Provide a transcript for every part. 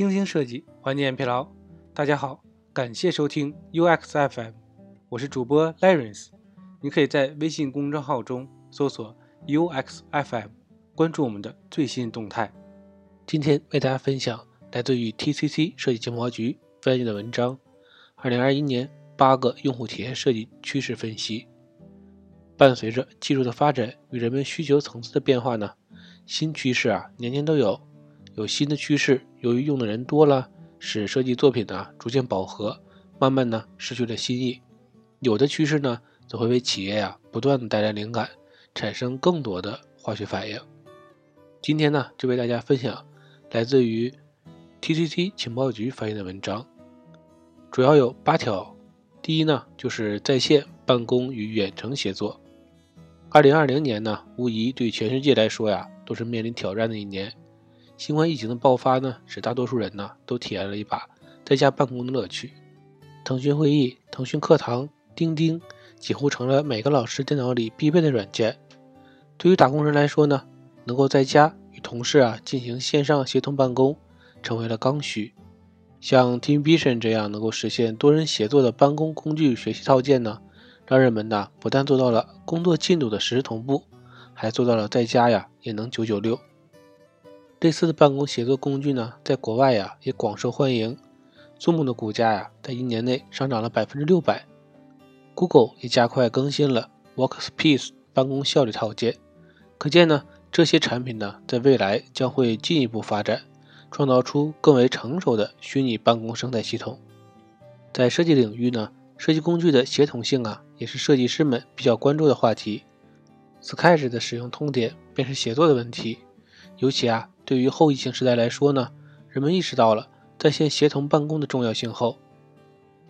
精心设计，缓解疲劳。大家好，感谢收听 UX FM，我是主播 Lawrence。你可以在微信公众号中搜索 UX FM，关注我们的最新动态。今天为大家分享来自于 TCC 设计情报局翻译的文章：二零二一年八个用户体验设计趋势分析。伴随着技术的发展与人们需求层次的变化呢，新趋势啊年年都有。有新的趋势，由于用的人多了，使设计作品呢逐渐饱和，慢慢呢失去了新意。有的趋势呢，则会为企业呀不断的带来灵感，产生更多的化学反应。今天呢，就为大家分享来自于 TCC 情报局翻译的文章，主要有八条。第一呢，就是在线办公与远程协作。二零二零年呢，无疑对全世界来说呀，都是面临挑战的一年。新冠疫情的爆发呢，使大多数人呢都体验了一把在家办公的乐趣。腾讯会议、腾讯课堂、钉钉几乎成了每个老师电脑里必备的软件。对于打工人来说呢，能够在家与同事啊进行线上协同办公，成为了刚需。像 Teamvision 这样能够实现多人协作的办公工具学习套件呢，让人们呢不但做到了工作进度的实时同步，还做到了在家呀也能九九六。类似的办公协作工具呢，在国外呀也广受欢迎。Zoom 的股价呀，在一年内上涨了百分之六百。Google 也加快更新了 Workspace 办公效率套件。可见呢，这些产品呢，在未来将会进一步发展，创造出更为成熟的虚拟办公生态系统。在设计领域呢，设计工具的协同性啊，也是设计师们比较关注的话题。Sketch 的使用痛点便是协作的问题，尤其啊。对于后疫情时代来说呢，人们意识到了在线协同办公的重要性后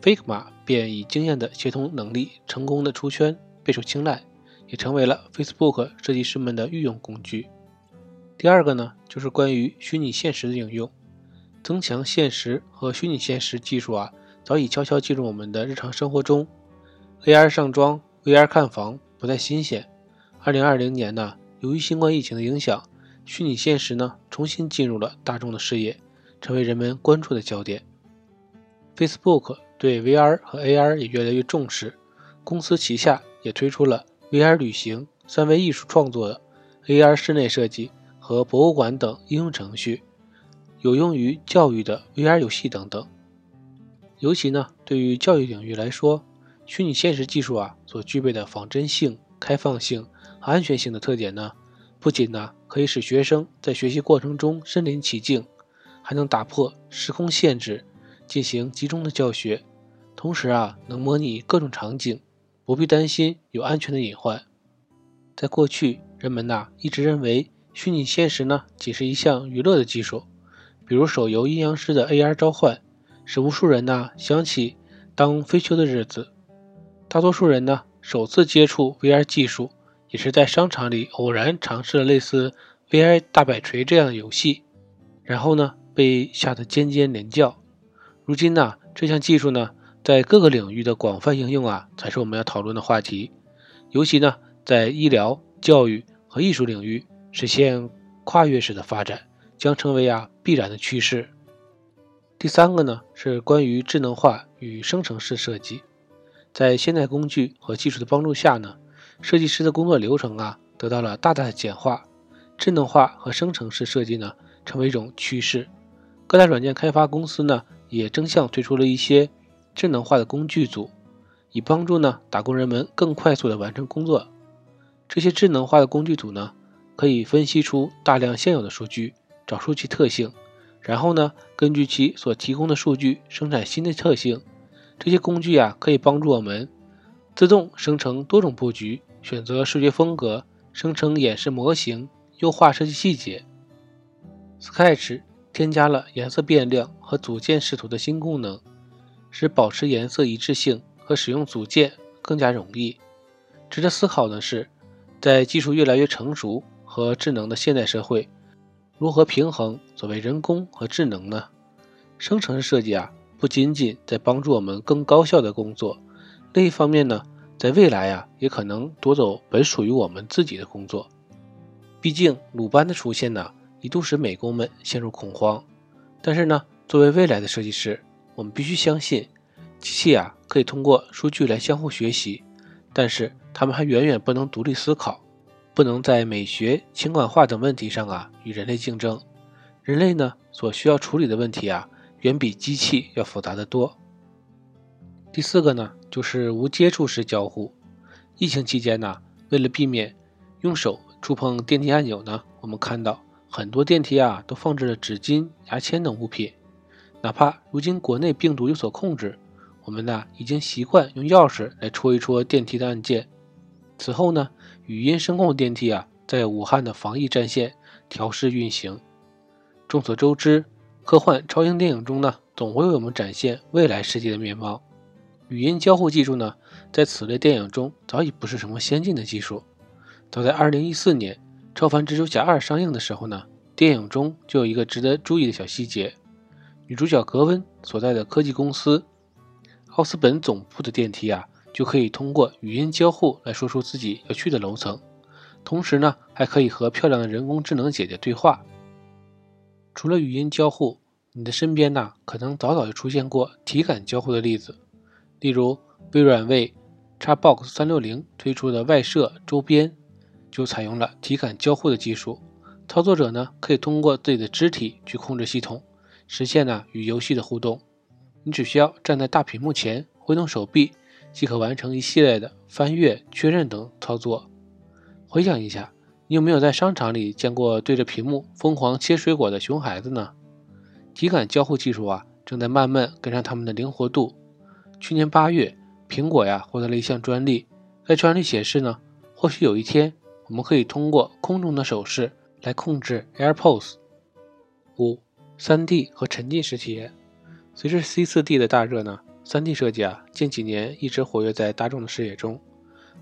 ，Figma 便以惊艳的协同能力成功的出圈，备受青睐，也成为了 Facebook 设计师们的御用工具。第二个呢，就是关于虚拟现实的应用，增强现实和虚拟现实技术啊，早已悄悄进入我们的日常生活中。AR 上装、VR 看房不再新鲜。二零二零年呢，由于新冠疫情的影响。虚拟现实呢，重新进入了大众的视野，成为人们关注的焦点。Facebook 对 VR 和 AR 也越来越重视，公司旗下也推出了 VR 旅行、三维艺术创作的 AR 室内设计和博物馆等应用程序，有用于教育的 VR 游戏等等。尤其呢，对于教育领域来说，虚拟现实技术啊所具备的仿真性、开放性和安全性的特点呢。不仅呢可以使学生在学习过程中身临其境，还能打破时空限制，进行集中的教学。同时啊，能模拟各种场景，不必担心有安全的隐患。在过去，人们呐一直认为虚拟现实呢仅是一项娱乐的技术，比如手游《阴阳师》的 AR 召唤，使无数人呐想起当飞球的日子。大多数人呢首次接触 VR 技术。也是在商场里偶然尝试了类似 VR 大摆锤这样的游戏，然后呢被吓得尖尖连叫。如今呢这项技术呢在各个领域的广泛应用啊才是我们要讨论的话题。尤其呢在医疗、教育和艺术领域实现跨越式的发展，将成为啊必然的趋势。第三个呢是关于智能化与生成式设计，在现代工具和技术的帮助下呢。设计师的工作流程啊，得到了大大的简化，智能化和生成式设计呢，成为一种趋势。各大软件开发公司呢，也争相推出了一些智能化的工具组，以帮助呢打工人们更快速的完成工作。这些智能化的工具组呢，可以分析出大量现有的数据，找出其特性，然后呢，根据其所提供的数据生产新的特性。这些工具啊，可以帮助我们自动生成多种布局。选择视觉风格，生成演示模型，优化设计细节。Sketch 添加了颜色变量和组件视图的新功能，使保持颜色一致性和使用组件更加容易。值得思考的是，在技术越来越成熟和智能的现代社会，如何平衡所谓人工和智能呢？生成式设计啊，不仅仅在帮助我们更高效的工作，另一方面呢？在未来呀，也可能夺走本属于我们自己的工作。毕竟鲁班的出现呢，一度使美工们陷入恐慌。但是呢，作为未来的设计师，我们必须相信，机器啊可以通过数据来相互学习，但是它们还远远不能独立思考，不能在美学、情感化等问题上啊与人类竞争。人类呢所需要处理的问题啊，远比机器要复杂的多。第四个呢，就是无接触式交互。疫情期间呢，为了避免用手触碰电梯按钮呢，我们看到很多电梯啊都放置了纸巾、牙签等物品。哪怕如今国内病毒有所控制，我们呢已经习惯用钥匙来戳一戳电梯的按键。此后呢，语音声控电梯啊，在武汉的防疫战线调试运行。众所周知，科幻超英电影中呢，总会为我们展现未来世界的面貌。语音交互技术呢，在此类电影中早已不是什么先进的技术。早在2014年《超凡蜘蛛侠2》上映的时候呢，电影中就有一个值得注意的小细节：女主角格温所在的科技公司奥斯本总部的电梯啊，就可以通过语音交互来说出自己要去的楼层，同时呢，还可以和漂亮的人工智能姐姐对话。除了语音交互，你的身边呢，可能早早就出现过体感交互的例子。例如，微软为 Xbox 360推出的外设周边就采用了体感交互的技术。操作者呢可以通过自己的肢体去控制系统，实现呢与游戏的互动。你只需要站在大屏幕前，挥动手臂，即可完成一系列的翻阅、确认等操作。回想一下，你有没有在商场里见过对着屏幕疯狂切水果的熊孩子呢？体感交互技术啊，正在慢慢跟上他们的灵活度。去年八月，苹果呀获得了一项专利。该专利显示呢，或许有一天，我们可以通过空中的手势来控制 AirPods。五、3D 和沉浸式体验。随着 C4D 的大热呢，3D 设计啊近几年一直活跃在大众的视野中。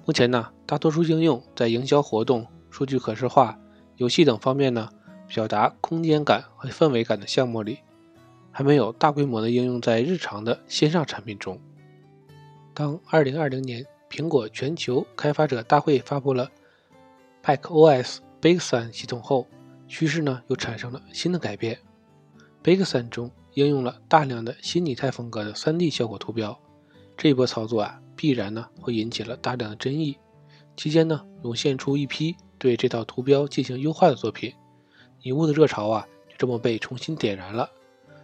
目前呢，大多数应用在营销活动、数据可视化、游戏等方面呢，表达空间感和氛围感的项目里，还没有大规模的应用在日常的线上产品中。当2020年苹果全球开发者大会发布了 macOS Big Sur 系统后，趋势呢又产生了新的改变。Big Sur 中应用了大量的新拟态风格的 3D 效果图标，这一波操作啊，必然呢会引起了大量的争议。期间呢，涌现出一批对这套图标进行优化的作品，拟物的热潮啊就这么被重新点燃了。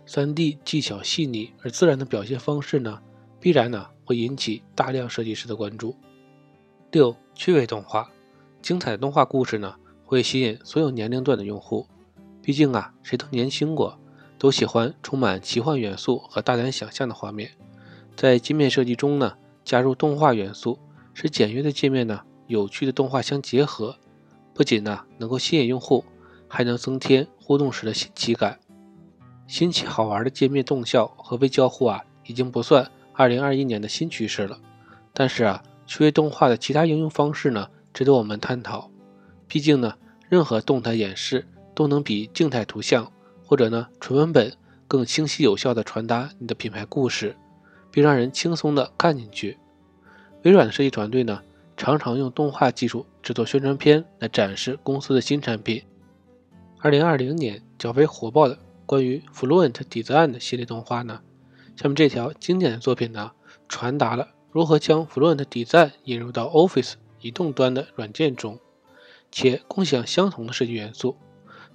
3D 技巧细腻而自然的表现方式呢，必然呢。会引起大量设计师的关注。六、趣味动画，精彩的动画故事呢，会吸引所有年龄段的用户。毕竟啊，谁都年轻过，都喜欢充满奇幻元素和大胆想象的画面。在界面设计中呢，加入动画元素，使简约的界面呢，有趣的动画相结合，不仅呢能够吸引用户，还能增添互动时的新奇感。新奇好玩的界面动效和微交互啊，已经不算。二零二一年的新趋势了，但是啊，趣味动画的其他应用方式呢，值得我们探讨。毕竟呢，任何动态演示都能比静态图像或者呢纯文本更清晰有效地传达你的品牌故事，并让人轻松地看进去。微软的设计团队呢，常常用动画技术制作宣传片来展示公司的新产品。二零二零年较为火爆的关于 Fluent Design 的系列动画呢。下面这条经典的作品呢，传达了如何将 Fluent Design 引入到 Office 移动端的软件中，且共享相同的设计元素。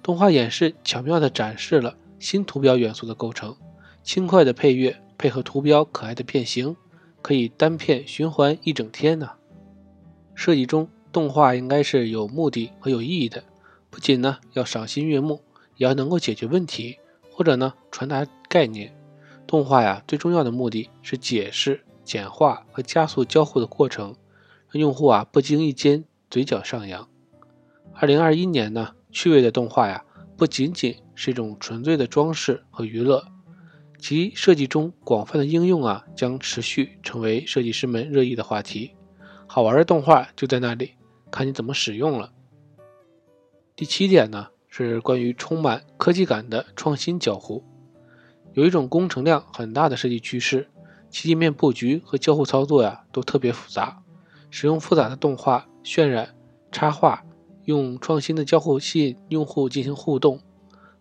动画演示巧妙地展示了新图标元素的构成，轻快的配乐配合图标可爱的变形，可以单片循环一整天呢。设计中，动画应该是有目的和有意义的，不仅呢要赏心悦目，也要能够解决问题，或者呢传达概念。动画呀，最重要的目的是解释、简化和加速交互的过程，让用户啊不经意间嘴角上扬。二零二一年呢，趣味的动画呀，不仅仅是一种纯粹的装饰和娱乐，其设计中广泛的应用啊，将持续成为设计师们热议的话题。好玩的动画就在那里，看你怎么使用了。第七点呢，是关于充满科技感的创新交互。有一种工程量很大的设计趋势，其界面布局和交互操作呀都特别复杂，使用复杂的动画渲染、插画，用创新的交互吸引用户进行互动，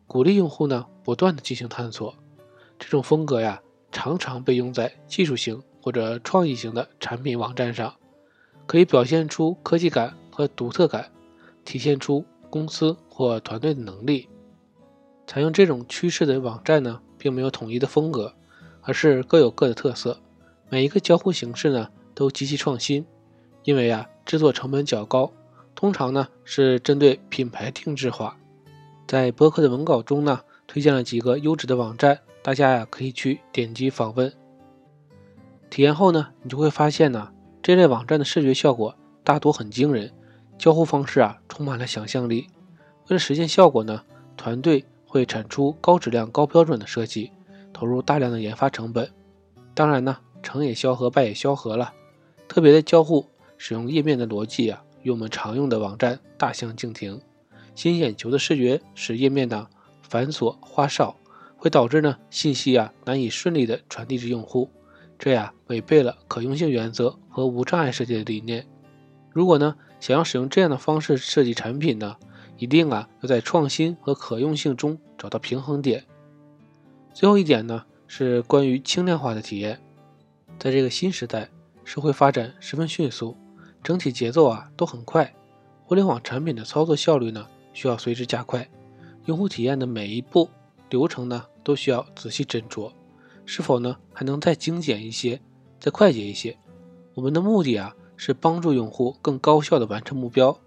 鼓励用户呢不断的进行探索。这种风格呀，常常被用在技术型或者创意型的产品网站上，可以表现出科技感和独特感，体现出公司或团队的能力。采用这种趋势的网站呢，并没有统一的风格，而是各有各的特色。每一个交互形式呢，都极其创新，因为啊，制作成本较高，通常呢是针对品牌定制化。在博客的文稿中呢。推荐了几个优质的网站，大家呀可以去点击访问。体验后呢，你就会发现呢，这类网站的视觉效果大多很惊人，交互方式啊充满了想象力。为了实现效果呢，团队会产出高质量、高标准的设计，投入大量的研发成本。当然呢，成也萧何，败也萧何了。特别的交互使用页面的逻辑啊，与我们常用的网站大相径庭。吸引眼球的视觉使页面呢。繁琐花哨会导致呢信息啊难以顺利的传递至用户，这呀违背了可用性原则和无障碍设计的理念。如果呢想要使用这样的方式设计产品呢，一定啊要在创新和可用性中找到平衡点。最后一点呢是关于轻量化的体验，在这个新时代，社会发展十分迅速，整体节奏啊都很快，互联网产品的操作效率呢需要随之加快。用户体验的每一步流程呢，都需要仔细斟酌，是否呢还能再精简一些，再快捷一些？我们的目的啊是帮助用户更高效的完成目标，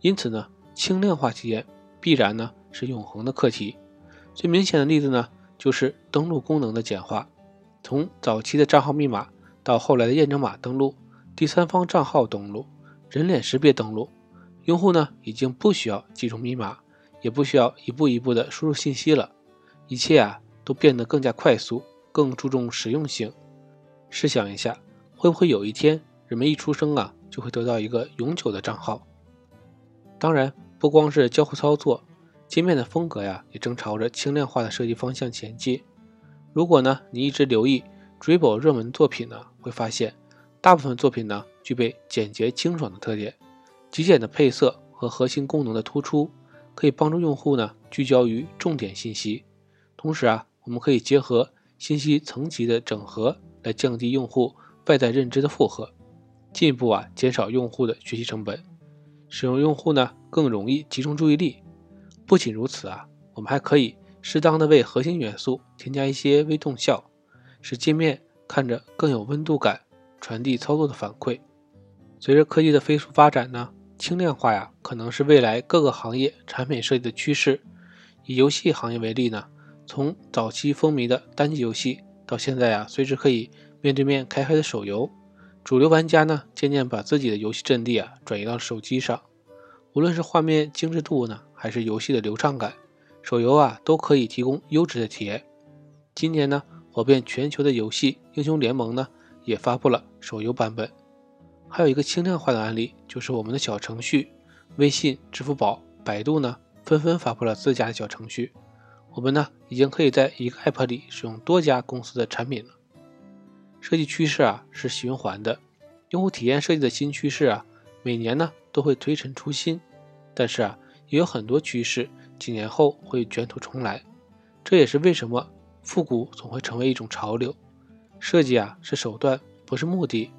因此呢，轻量化体验必然呢是永恒的课题。最明显的例子呢，就是登录功能的简化，从早期的账号密码到后来的验证码登录、第三方账号登录、人脸识别登录，用户呢已经不需要记住密码。也不需要一步一步的输入信息了，一切啊都变得更加快速，更注重实用性。试想一下，会不会有一天人们一出生啊就会得到一个永久的账号？当然，不光是交互操作，界面的风格呀也正朝着轻量化的设计方向前进。如果呢你一直留意 Dribble 热门作品呢，会发现大部分作品呢具备简洁清爽的特点，极简的配色和核心功能的突出。可以帮助用户呢聚焦于重点信息，同时啊，我们可以结合信息层级的整合来降低用户外在认知的负荷，进一步啊减少用户的学习成本，使用用户呢更容易集中注意力。不仅如此啊，我们还可以适当的为核心元素添加一些微动效，使界面看着更有温度感，传递操作的反馈。随着科技的飞速发展呢。轻量化呀，可能是未来各个行业产品设计的趋势。以游戏行业为例呢，从早期风靡的单机游戏，到现在啊，随时可以面对面开黑的手游，主流玩家呢，渐渐把自己的游戏阵地啊转移到了手机上。无论是画面精致度呢，还是游戏的流畅感，手游啊都可以提供优质的体验。今年呢，火遍全球的游戏《英雄联盟》呢，也发布了手游版本。还有一个轻量化的案例，就是我们的小程序，微信、支付宝、百度呢，纷纷发布了自家的小程序。我们呢，已经可以在一个 app 里使用多家公司的产品了。设计趋势啊是循环的，用户体验设计的新趋势啊，每年呢都会推陈出新。但是啊，也有很多趋势几年后会卷土重来。这也是为什么复古总会成为一种潮流。设计啊是手段，不是目的。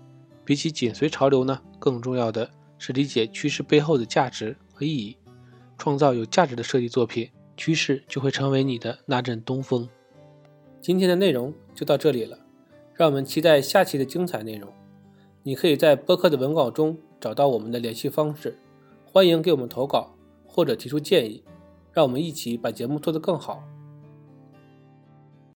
比起紧随潮流呢，更重要的是理解趋势背后的价值和意义，创造有价值的设计作品，趋势就会成为你的那阵东风。今天的内容就到这里了，让我们期待下期的精彩内容。你可以在播客的文稿中找到我们的联系方式，欢迎给我们投稿或者提出建议，让我们一起把节目做得更好。